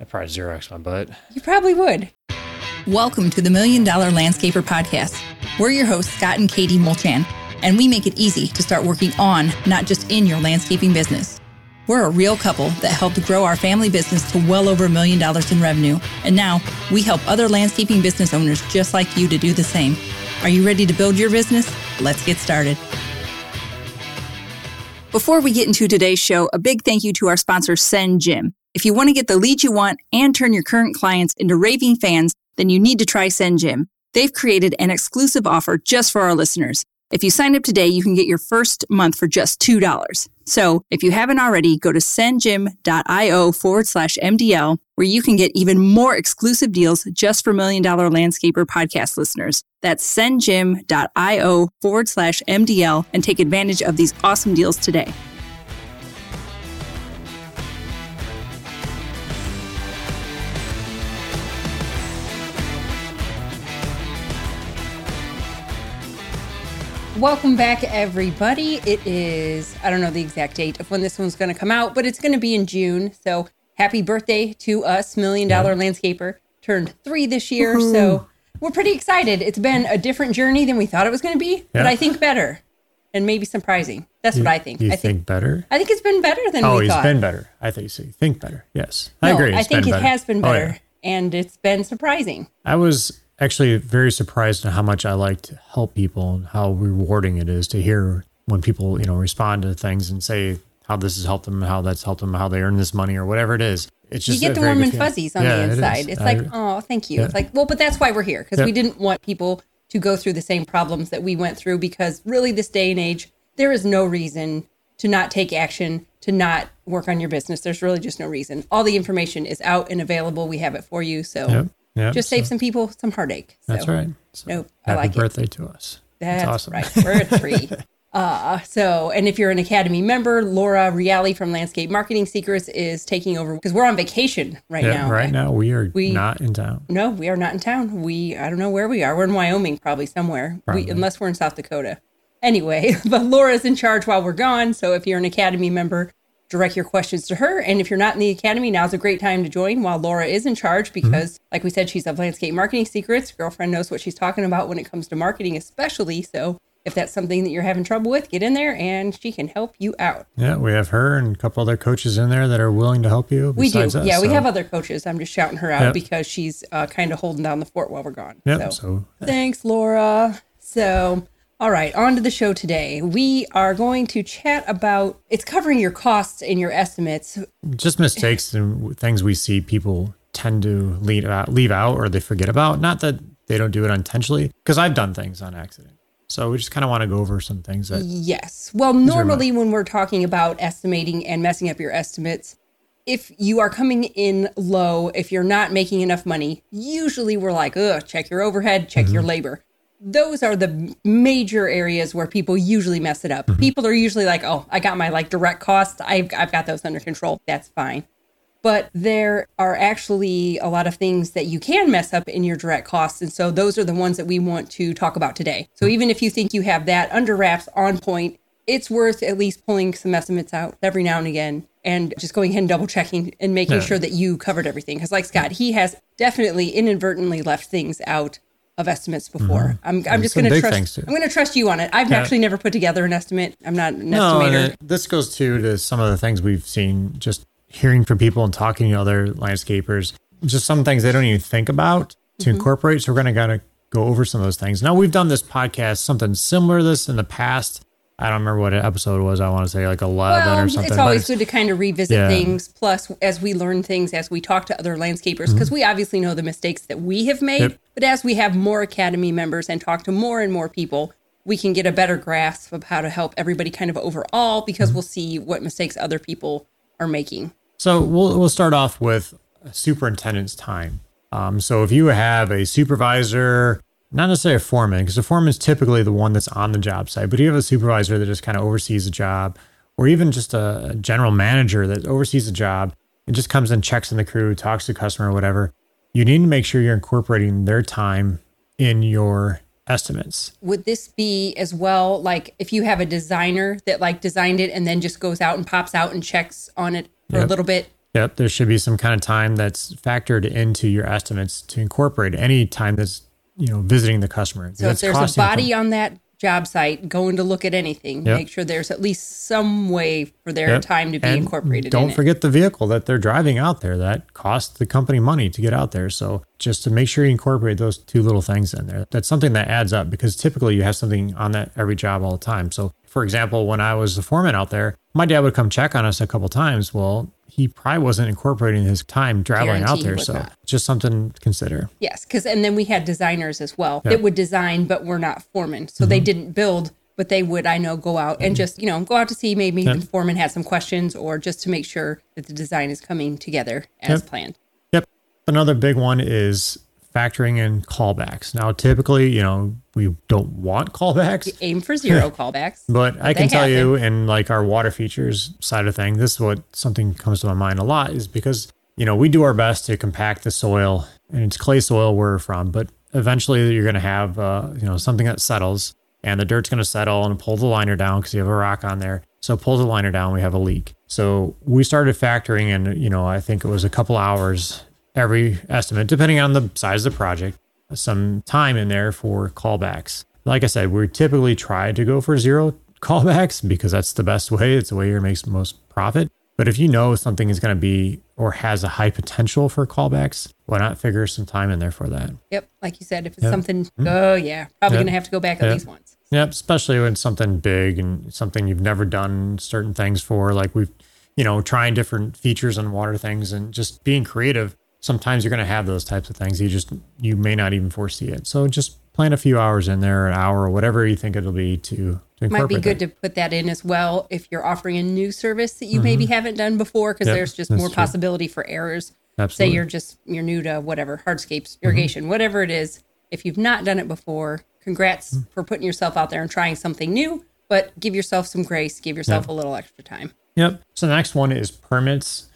I'd probably Xerox my butt. You probably would. Welcome to the Million Dollar Landscaper Podcast. We're your hosts, Scott and Katie Mulchan, and we make it easy to start working on, not just in your landscaping business. We're a real couple that helped grow our family business to well over a million dollars in revenue, and now we help other landscaping business owners just like you to do the same. Are you ready to build your business? Let's get started. Before we get into today's show, a big thank you to our sponsor, SendJim. If you want to get the leads you want and turn your current clients into raving fans, then you need to try SendJim. They've created an exclusive offer just for our listeners. If you sign up today, you can get your first month for just $2. So if you haven't already, go to sendjim.io forward slash MDL, where you can get even more exclusive deals just for Million Dollar Landscaper podcast listeners. That's sendjim.io forward slash MDL and take advantage of these awesome deals today. Welcome back, everybody. It is, I don't know the exact date of when this one's going to come out, but it's going to be in June. So happy birthday to us, Million Dollar yeah. Landscaper. Turned three this year. Woo-hoo. So we're pretty excited. It's been a different journey than we thought it was going to be, yeah. but I think better and maybe surprising. That's you, what I think. You I think, think, better? I think it's been better than oh, we thought. Oh, it's been better. I think so. You think better. Yes. I no, agree. It's I think it better. has been better. Oh, yeah. And it's been surprising. I was actually very surprised at how much I like to help people and how rewarding it is to hear when people, you know, respond to things and say how this has helped them, how that's helped them, how they earn this money or whatever it is. It's just you get the warm and fuzzies on yeah, the inside. It it's like, oh, thank you. Yeah. It's like, well, but that's why we're here because yeah. we didn't want people to go through the same problems that we went through because really this day and age, there is no reason to not take action, to not work on your business. There's really just no reason. All the information is out and available. We have it for you. So Yep, just save so. some people some heartache. So, that's right. So nope, happy I like birthday it. to us. That's, that's awesome. right. We're at three. Uh, so, and if you're an Academy member, Laura Reale from Landscape Marketing Secrets is taking over because we're on vacation right yeah, now. Right now, we are we, not in town. No, we are not in town. We, I don't know where we are. We're in Wyoming, probably somewhere, probably. We, unless we're in South Dakota. Anyway, but Laura's in charge while we're gone. So if you're an Academy member, direct your questions to her. And if you're not in the academy, now's a great time to join while Laura is in charge mm-hmm. because, mm-hmm. like we said, she's of landscape marketing secrets. Girlfriend knows what she's talking about when it comes to marketing, especially. So if that's something that you're having trouble with, get in there and she can help you out. Yeah, we have her and a couple other coaches in there that are willing to help you. We do. Us, yeah, so. we have other coaches. I'm just shouting her out yep. because she's uh, kind of holding down the fort while we're gone. Yeah. So, so thanks, Laura. So all right, on to the show today. We are going to chat about it's covering your costs and your estimates. Just mistakes and things we see people tend to leave out, leave out or they forget about. Not that they don't do it intentionally, because I've done things on accident. So we just kind of want to go over some things that. Yes. Well, normally when we're talking about estimating and messing up your estimates, if you are coming in low, if you're not making enough money, usually we're like, ugh, check your overhead, check mm-hmm. your labor those are the major areas where people usually mess it up. Mm-hmm. People are usually like, "Oh, I got my like direct costs. I've I've got those under control. That's fine." But there are actually a lot of things that you can mess up in your direct costs, and so those are the ones that we want to talk about today. So mm-hmm. even if you think you have that under wraps on point, it's worth at least pulling some estimates out every now and again and just going ahead and double checking and making yeah. sure that you covered everything. Because like Scott, he has definitely inadvertently left things out of estimates before. Mm-hmm. I'm, I'm just going to trust. I'm going to trust you on it. I've yeah. actually never put together an estimate. I'm not an no, estimator. This goes too to some of the things we've seen. Just hearing from people and talking to other landscapers. Just some things they don't even think about to mm-hmm. incorporate. So we're going to kind of go over some of those things. Now we've done this podcast, something similar to this in the past. I don't remember what episode it was. I want to say like 11 well, or something. It's always good to kind of revisit yeah. things. Plus, as we learn things, as we talk to other landscapers, because mm-hmm. we obviously know the mistakes that we have made. Yep. But as we have more academy members and talk to more and more people, we can get a better grasp of how to help everybody kind of overall because mm-hmm. we'll see what mistakes other people are making. So we'll we'll start off with superintendent's time. Um, so if you have a supervisor not necessarily a foreman, because a foreman is typically the one that's on the job site, but you have a supervisor that just kind of oversees the job, or even just a general manager that oversees the job and just comes and checks in the crew, talks to the customer, or whatever. You need to make sure you're incorporating their time in your estimates. Would this be as well like if you have a designer that like designed it and then just goes out and pops out and checks on it for yep. a little bit Yep, there should be some kind of time that's factored into your estimates to incorporate any time that's you know visiting the customer. So if there's a body on that job site going to look at anything, yep. make sure there's at least some way for their yep. time to be and incorporated. Don't in forget it. the vehicle that they're driving out there. That costs the company money to get out there. So just to make sure you incorporate those two little things in there. That's something that adds up because typically you have something on that every job all the time. So for example, when I was the foreman out there, my dad would come check on us a couple times. Well, he probably wasn't incorporating his time traveling Guarantee out there. So not. just something to consider. Yes, because and then we had designers as well that would design, but we're not foremen, so mm-hmm. they didn't build. But they would, I know, go out and mm-hmm. just, you know, go out to see maybe the foreman had some questions or just to make sure that the design is coming together as yep. planned. Yep. Another big one is factoring in callbacks. Now, typically, you know, we don't want callbacks. We aim for zero callbacks. But, I can tell happen. you, in like our water features side of thing, this is what something comes to my mind a lot is because, you know, we do our best to compact the soil and it's clay soil where we're from, but eventually you're going to have, uh, you know, something that settles and the dirt's going to settle and pull the liner down because you have a rock on there. So pull the liner down, we have a leak. So we started factoring in, you know, I think it was a couple hours every estimate, depending on the size of the project, some time in there for callbacks. Like I said, we typically try to go for zero callbacks because that's the best way. It's the way you makes most profit. But if you know something is going to be or has a high potential for callbacks, why not figure some time in there for that? Yep. Like you said, if it's yep. something, mm-hmm. oh, yeah, probably yep. going to have to go back at yep. least once. Yep. Especially when something big and something you've never done certain things for. Like we've, you know, trying different features on water things and just being creative sometimes you're going to have those types of things. You just you may not even foresee it. So just plan a few hours in there, an hour or whatever you think it'll be to. to Might be good that. to put that in as well if you're offering a new service that you mm-hmm. maybe haven't done before, because yep, there's just more true. possibility for errors. Absolutely. Say you're just you're new to whatever hardscapes, mm-hmm. irrigation, mm-hmm. whatever it is. If you've not done it before, congrats mm-hmm. for putting yourself out there and trying something new. But give yourself some grace. Give yourself yep. a little extra time. Yep. So the next one is permits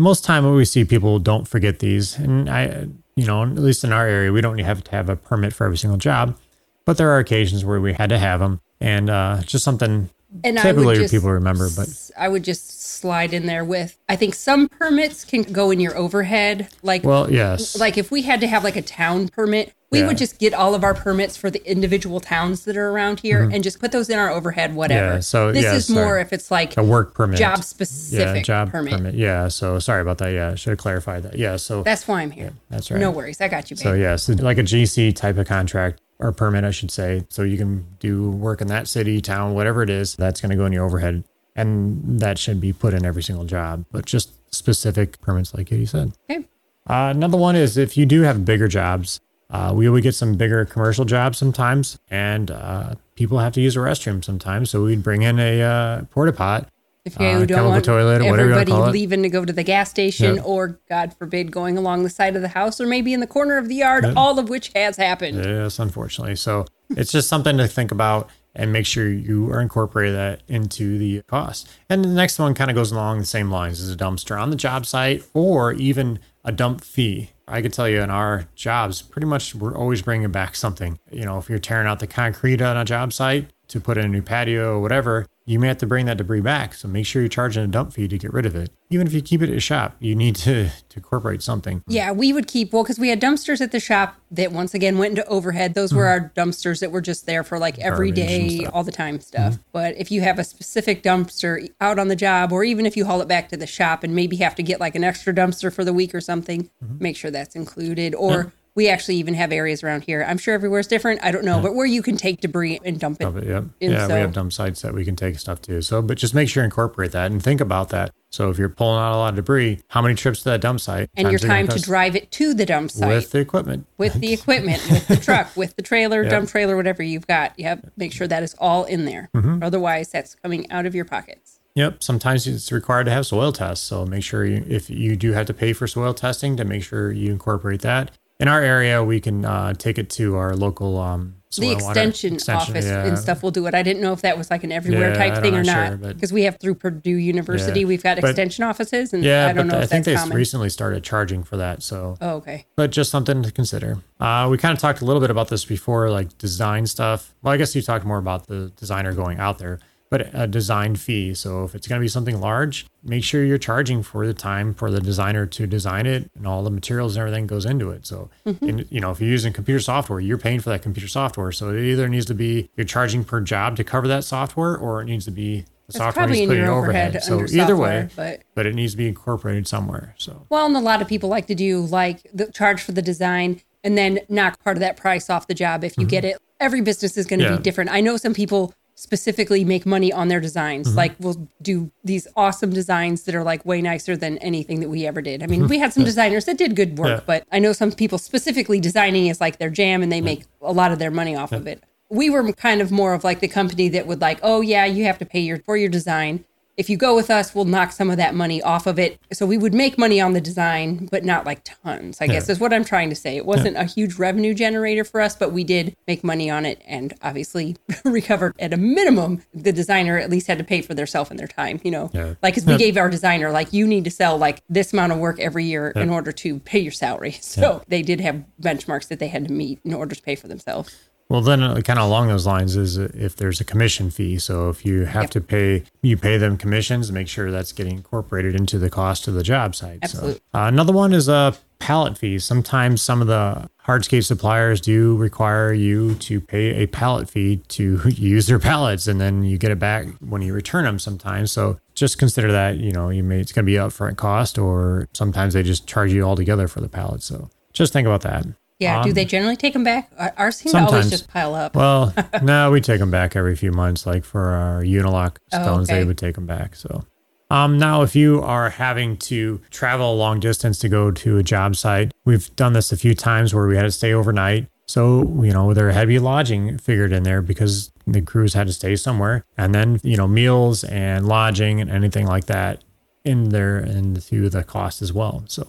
most time when we see people don't forget these and i you know at least in our area we don't have to have a permit for every single job but there are occasions where we had to have them and uh, just something and typically just, people remember but i would just slide in there with i think some permits can go in your overhead like well yes like if we had to have like a town permit we yeah. would just get all of our permits for the individual towns that are around here mm-hmm. and just put those in our overhead, whatever. Yeah, so this yeah, is sorry. more if it's like a work permit, job specific yeah, job permit. permit. Yeah. So sorry about that. Yeah, I should have clarified that. Yeah. So that's why I'm here. Yeah, that's right. No worries. I got you. Babe. So yes, like a GC type of contract or permit, I should say. So you can do work in that city, town, whatever it is. That's going to go in your overhead, and that should be put in every single job. But just specific permits, like Katie said. Okay. Uh, another one is if you do have bigger jobs, uh, we would get some bigger commercial jobs sometimes, and uh, people have to use a restroom sometimes. So we'd bring in a uh, porta pot, if you uh, don't want toilet, everybody leaving to go to the gas station, yep. or God forbid, going along the side of the house, or maybe in the corner of the yard, yep. all of which has happened. Yes, unfortunately. So it's just something to think about and make sure you are incorporating that into the cost. And the next one kind of goes along the same lines as a dumpster on the job site, or even a dump fee. I can tell you in our jobs, pretty much we're always bringing back something. You know, if you're tearing out the concrete on a job site to put in a new patio or whatever, you may have to bring that debris back. So make sure you're charging a dump fee to get rid of it. Even if you keep it at a shop, you need to, to incorporate something. Yeah, we would keep, well, because we had dumpsters at the shop that once again went into overhead. Those were mm-hmm. our dumpsters that were just there for like every day, all the time stuff. Mm-hmm. But if you have a specific dumpster out on the job, or even if you haul it back to the shop and maybe have to get like an extra dumpster for the week or something, mm-hmm. make sure that's included. Or we actually even have areas around here. I'm sure everywhere's different. I don't know, yeah. but where you can take debris and dump it. Dump it yeah, yeah. So, we have dump sites that we can take stuff to. So, but just make sure you incorporate that and think about that. So, if you're pulling out a lot of debris, how many trips to that dump site? And your time to drive it to the dump site with the equipment, with the equipment, with the truck, with the trailer, yep. dump trailer, whatever you've got. Yep, make sure that is all in there. Mm-hmm. Otherwise, that's coming out of your pockets. Yep. Sometimes it's required to have soil tests. So make sure you, if you do have to pay for soil testing, to make sure you incorporate that in our area, we can uh, take it to our local um, the extension, extension office yeah. and stuff will do it. I didn't know if that was like an everywhere yeah, type thing or not because sure, we have through Purdue University, yeah. we've got extension offices, and yeah, I don't know. I think they common. recently started charging for that. So, oh, okay, but just something to consider. Uh, we kind of talked a little bit about this before, like design stuff. Well, I guess you talked more about the designer going out there, but a design fee. So if it's going to be something large, make sure you're charging for the time for the designer to design it and all the materials and everything goes into it. So, mm-hmm. in, you know, if you're using computer software, you're paying for that computer software. So it either needs to be you're charging per job to cover that software, or it needs to be the software needs to put in overhead. overhead. So either way, but but it needs to be incorporated somewhere. So well, and a lot of people like to do like the charge for the design and then knock part of that price off the job if you mm-hmm. get it. Every business is going to yeah. be different. I know some people specifically make money on their designs. Mm-hmm. Like we'll do these awesome designs that are like way nicer than anything that we ever did. I mean, we had some designers that did good work, yeah. but I know some people specifically designing is like their jam and they make a lot of their money off of it. We were kind of more of like the company that would like, oh yeah, you have to pay your for your design if you go with us, we'll knock some of that money off of it. So we would make money on the design, but not like tons, I yeah. guess is what I'm trying to say. It wasn't yeah. a huge revenue generator for us, but we did make money on it and obviously recovered at a minimum. The designer at least had to pay for their self and their time, you know, yeah. like, cause we gave our designer, like, you need to sell like this amount of work every year in order to pay your salary. So they did have benchmarks that they had to meet in order to pay for themselves. Well, then, uh, kind of along those lines, is if there's a commission fee. So if you have yep. to pay, you pay them commissions. Make sure that's getting incorporated into the cost of the job site. Absolutely. So, uh, another one is a pallet fee. Sometimes some of the hardscape suppliers do require you to pay a pallet fee to use their pallets, and then you get it back when you return them. Sometimes, so just consider that you know you may it's going to be upfront cost, or sometimes they just charge you altogether for the pallet. So just think about that. Yeah. Um, do they generally take them back? Ours seem sometimes. to always just pile up. well, no, we take them back every few months. Like for our Unilock oh, stones, oh, okay. they would take them back. So, um, now if you are having to travel a long distance to go to a job site, we've done this a few times where we had to stay overnight. So, you know, there had to be lodging figured in there because the crews had to stay somewhere. And then, you know, meals and lodging and anything like that in there into the cost as well. So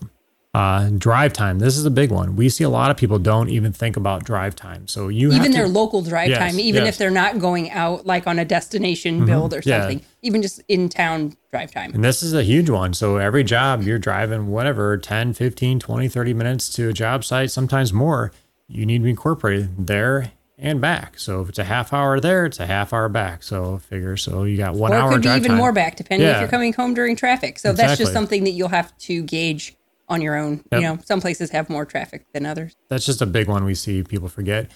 uh, drive time. This is a big one. We see a lot of people don't even think about drive time. So you even to, their local drive yes, time, even yes. if they're not going out like on a destination mm-hmm. build or something, yeah. even just in town drive time. And this is a huge one. So every job you're driving whatever 10, 15, 20, 30 minutes to a job site, sometimes more, you need to be incorporated there and back. So if it's a half hour there, it's a half hour back. So figure so you got one or hour. It could be even time. more back, depending yeah. if you're coming home during traffic. So exactly. that's just something that you'll have to gauge on your own. Yep. You know, some places have more traffic than others. That's just a big one we see people forget.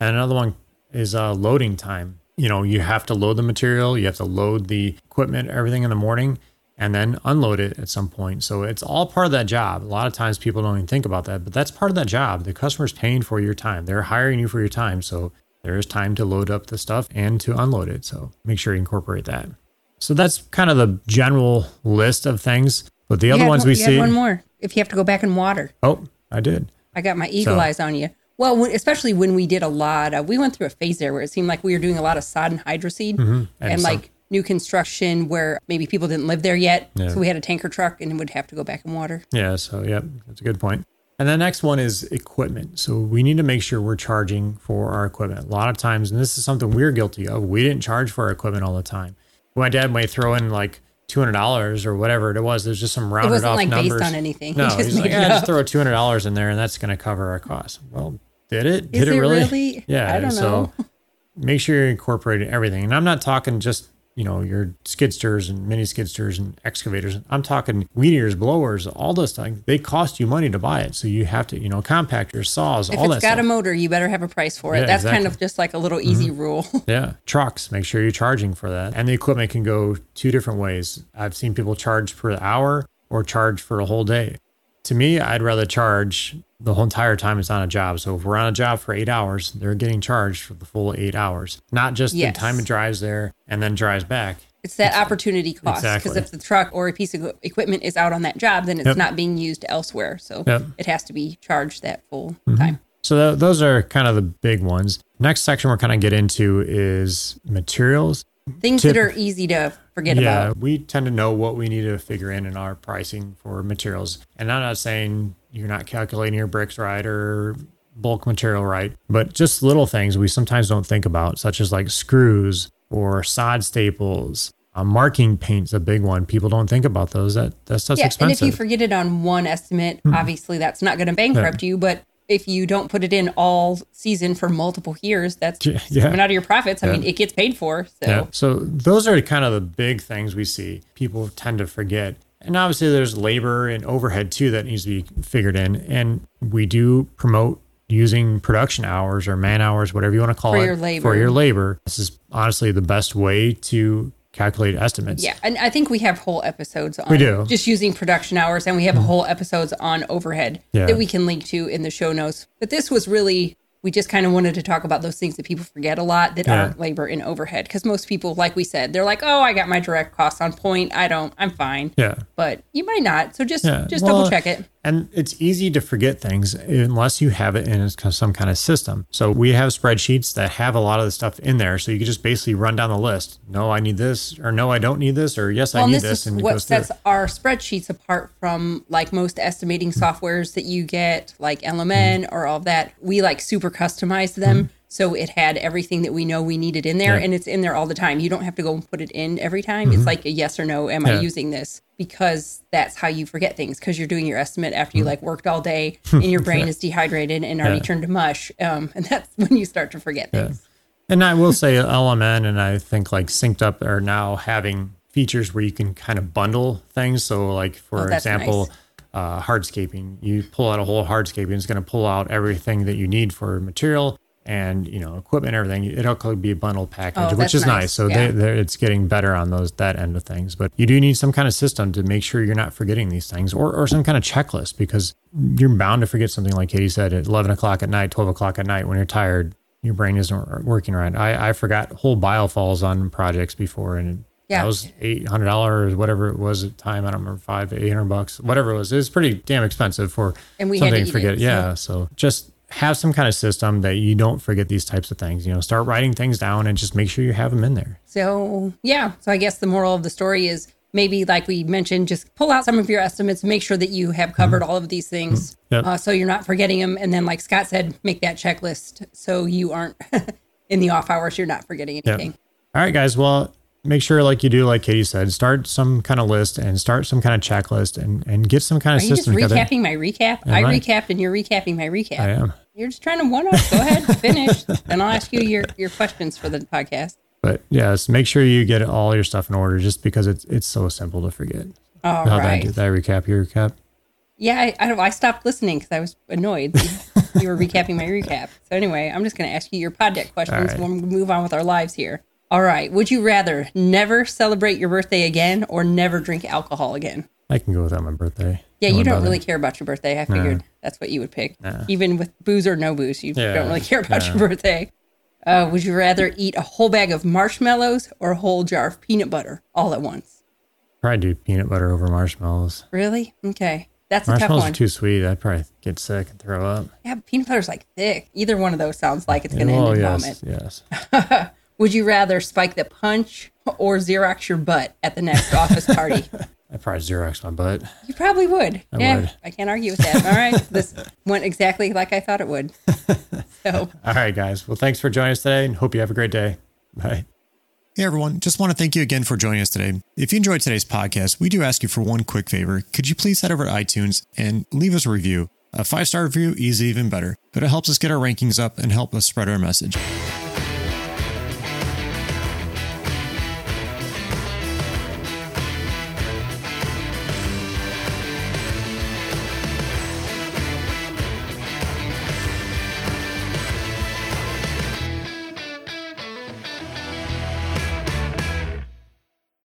And another one is uh, loading time. You know, you have to load the material, you have to load the equipment, everything in the morning, and then unload it at some point. So it's all part of that job. A lot of times people don't even think about that, but that's part of that job. The customer's paying for your time, they're hiring you for your time. So there is time to load up the stuff and to unload it. So make sure you incorporate that. So that's kind of the general list of things. But the you other ones we see. one more if you have to go back and water. Oh, I did. I got my eagle so. eyes on you. Well, especially when we did a lot of, we went through a phase there where it seemed like we were doing a lot of sod and hydro seed mm-hmm. and, and some, like new construction where maybe people didn't live there yet. Yeah. So we had a tanker truck and would have to go back and water. Yeah. So, yeah, that's a good point. And the next one is equipment. So we need to make sure we're charging for our equipment. A lot of times, and this is something we're guilty of, we didn't charge for our equipment all the time. My dad might throw in like two hundred dollars or whatever it was. There's just some rounded it wasn't off like numbers. based on anything. No, he's like, yeah, just throw two hundred dollars in there, and that's going to cover our costs. Well, did it? Did Is it really? really? Yeah. I don't know. So make sure you're incorporating everything, and I'm not talking just you know, your skidsters and mini skidsters and excavators. I'm talking weed eaters, blowers, all those things. They cost you money to buy it. So you have to, you know, compactors, saws, if all that If it's got stuff. a motor, you better have a price for it. Yeah, That's exactly. kind of just like a little easy mm-hmm. rule. yeah. Trucks, make sure you're charging for that. And the equipment can go two different ways. I've seen people charge per hour or charge for a whole day. To me, I'd rather charge the whole entire time it's on a job. So if we're on a job for eight hours, they're getting charged for the full eight hours, not just yes. the time it drives there and then drives back. It's that opportunity cost because exactly. if the truck or a piece of equipment is out on that job, then it's yep. not being used elsewhere. So yep. it has to be charged that full mm-hmm. time. So th- those are kind of the big ones. Next section we're kind of get into is materials. Things Tip- that are easy to forget yeah, about. we tend to know what we need to figure in in our pricing for materials. And I'm not saying you're not calculating your bricks right or bulk material right, but just little things we sometimes don't think about, such as like screws or sod staples. Uh, marking paint's a big one. People don't think about those. That that stuff's yeah, expensive. And if you forget it on one estimate, mm-hmm. obviously that's not going to bankrupt yeah. you. But if you don't put it in all season for multiple years, that's yeah. coming out of your profits. I yeah. mean, it gets paid for. So. Yeah. So those are kind of the big things we see. People tend to forget. And obviously, there's labor and overhead too that needs to be figured in. And we do promote using production hours or man hours, whatever you want to call for it, your labor. for your labor. This is honestly the best way to calculate estimates. Yeah, and I think we have whole episodes on we do. just using production hours, and we have mm. whole episodes on overhead yeah. that we can link to in the show notes. But this was really we just kind of wanted to talk about those things that people forget a lot that yeah. aren't labor and overhead because most people like we said they're like oh i got my direct costs on point i don't i'm fine yeah but you might not so just yeah. just well, double check it and it's easy to forget things unless you have it in some kind of system. So we have spreadsheets that have a lot of the stuff in there. So you can just basically run down the list. No, I need this, or no, I don't need this, or yes, well, I need this. this and what sets our spreadsheets apart from like most estimating softwares that you get, like LMN mm-hmm. or all of that. We like super customize them. Mm-hmm. So it had everything that we know we needed in there, yeah. and it's in there all the time. You don't have to go and put it in every time. Mm-hmm. It's like a yes or no. Am yeah. I using this? Because that's how you forget things. Because you're doing your estimate after you mm-hmm. like worked all day, and your brain yeah. is dehydrated and already turned to mush. Um, and that's when you start to forget things. And I will say LMN, and I think like SynkedUP are now having features where you can kind of bundle things. So like for oh, example. Nice. Uh, hardscaping. You pull out a whole hardscaping, it's going to pull out everything that you need for material and you know equipment everything it'll be a bundle package oh, which is nice, nice. so yeah. they, it's getting better on those that end of things but you do need some kind of system to make sure you're not forgetting these things or, or some kind of checklist because you're bound to forget something like katie said at 11 o'clock at night 12 o'clock at night when you're tired your brain isn't working right i, I forgot whole biofalls on projects before and yeah. That was eight hundred dollars, whatever it was at the time. I don't remember five, eight hundred bucks, whatever it was. It was pretty damn expensive for and we something to forget. It, yeah. So. so just have some kind of system that you don't forget these types of things. You know, start writing things down and just make sure you have them in there. So, yeah. So, I guess the moral of the story is maybe, like we mentioned, just pull out some of your estimates, make sure that you have covered mm-hmm. all of these things mm-hmm. yep. uh, so you're not forgetting them. And then, like Scott said, make that checklist so you aren't in the off hours, you're not forgetting anything. Yep. All right, guys. Well, make sure like you do like katie said start some kind of list and start some kind of checklist and and get some kind of Are system you just recapping my recap? Am i I? recapped and you're recapping my recap. I am. You're just trying to one up go ahead finish and i'll ask you your your questions for the podcast. But yes make sure you get all your stuff in order just because it's it's so simple to forget. All How right. did, I, did I recap your recap? Yeah i i, I stopped listening because i was annoyed you were recapping my recap. So anyway i'm just going to ask you your pod deck questions right. we'll move on with our lives here all right. Would you rather never celebrate your birthday again or never drink alcohol again? I can go without my birthday. Yeah, you don't really care about your birthday. I figured that's what you would pick. Even with booze or no booze, you yeah. don't really care about yeah. your birthday. Uh, would you rather eat a whole bag of marshmallows or a whole jar of peanut butter all at once? Probably do peanut butter over marshmallows. Really? Okay. That's a marshmallows tough one. are too sweet. I'd probably get sick and throw up. Yeah, peanut butter's like thick. Either one of those sounds like it's going to end in yes, vomit. Yes. Would you rather spike the punch or Xerox your butt at the next office party? I'd probably Xerox my butt. You probably would. I yeah, would. I can't argue with that. All right. this went exactly like I thought it would. So, all right, guys. Well, thanks for joining us today and hope you have a great day. Bye. Hey, everyone. Just want to thank you again for joining us today. If you enjoyed today's podcast, we do ask you for one quick favor. Could you please head over to iTunes and leave us a review? A five star review is even better, but it helps us get our rankings up and help us spread our message.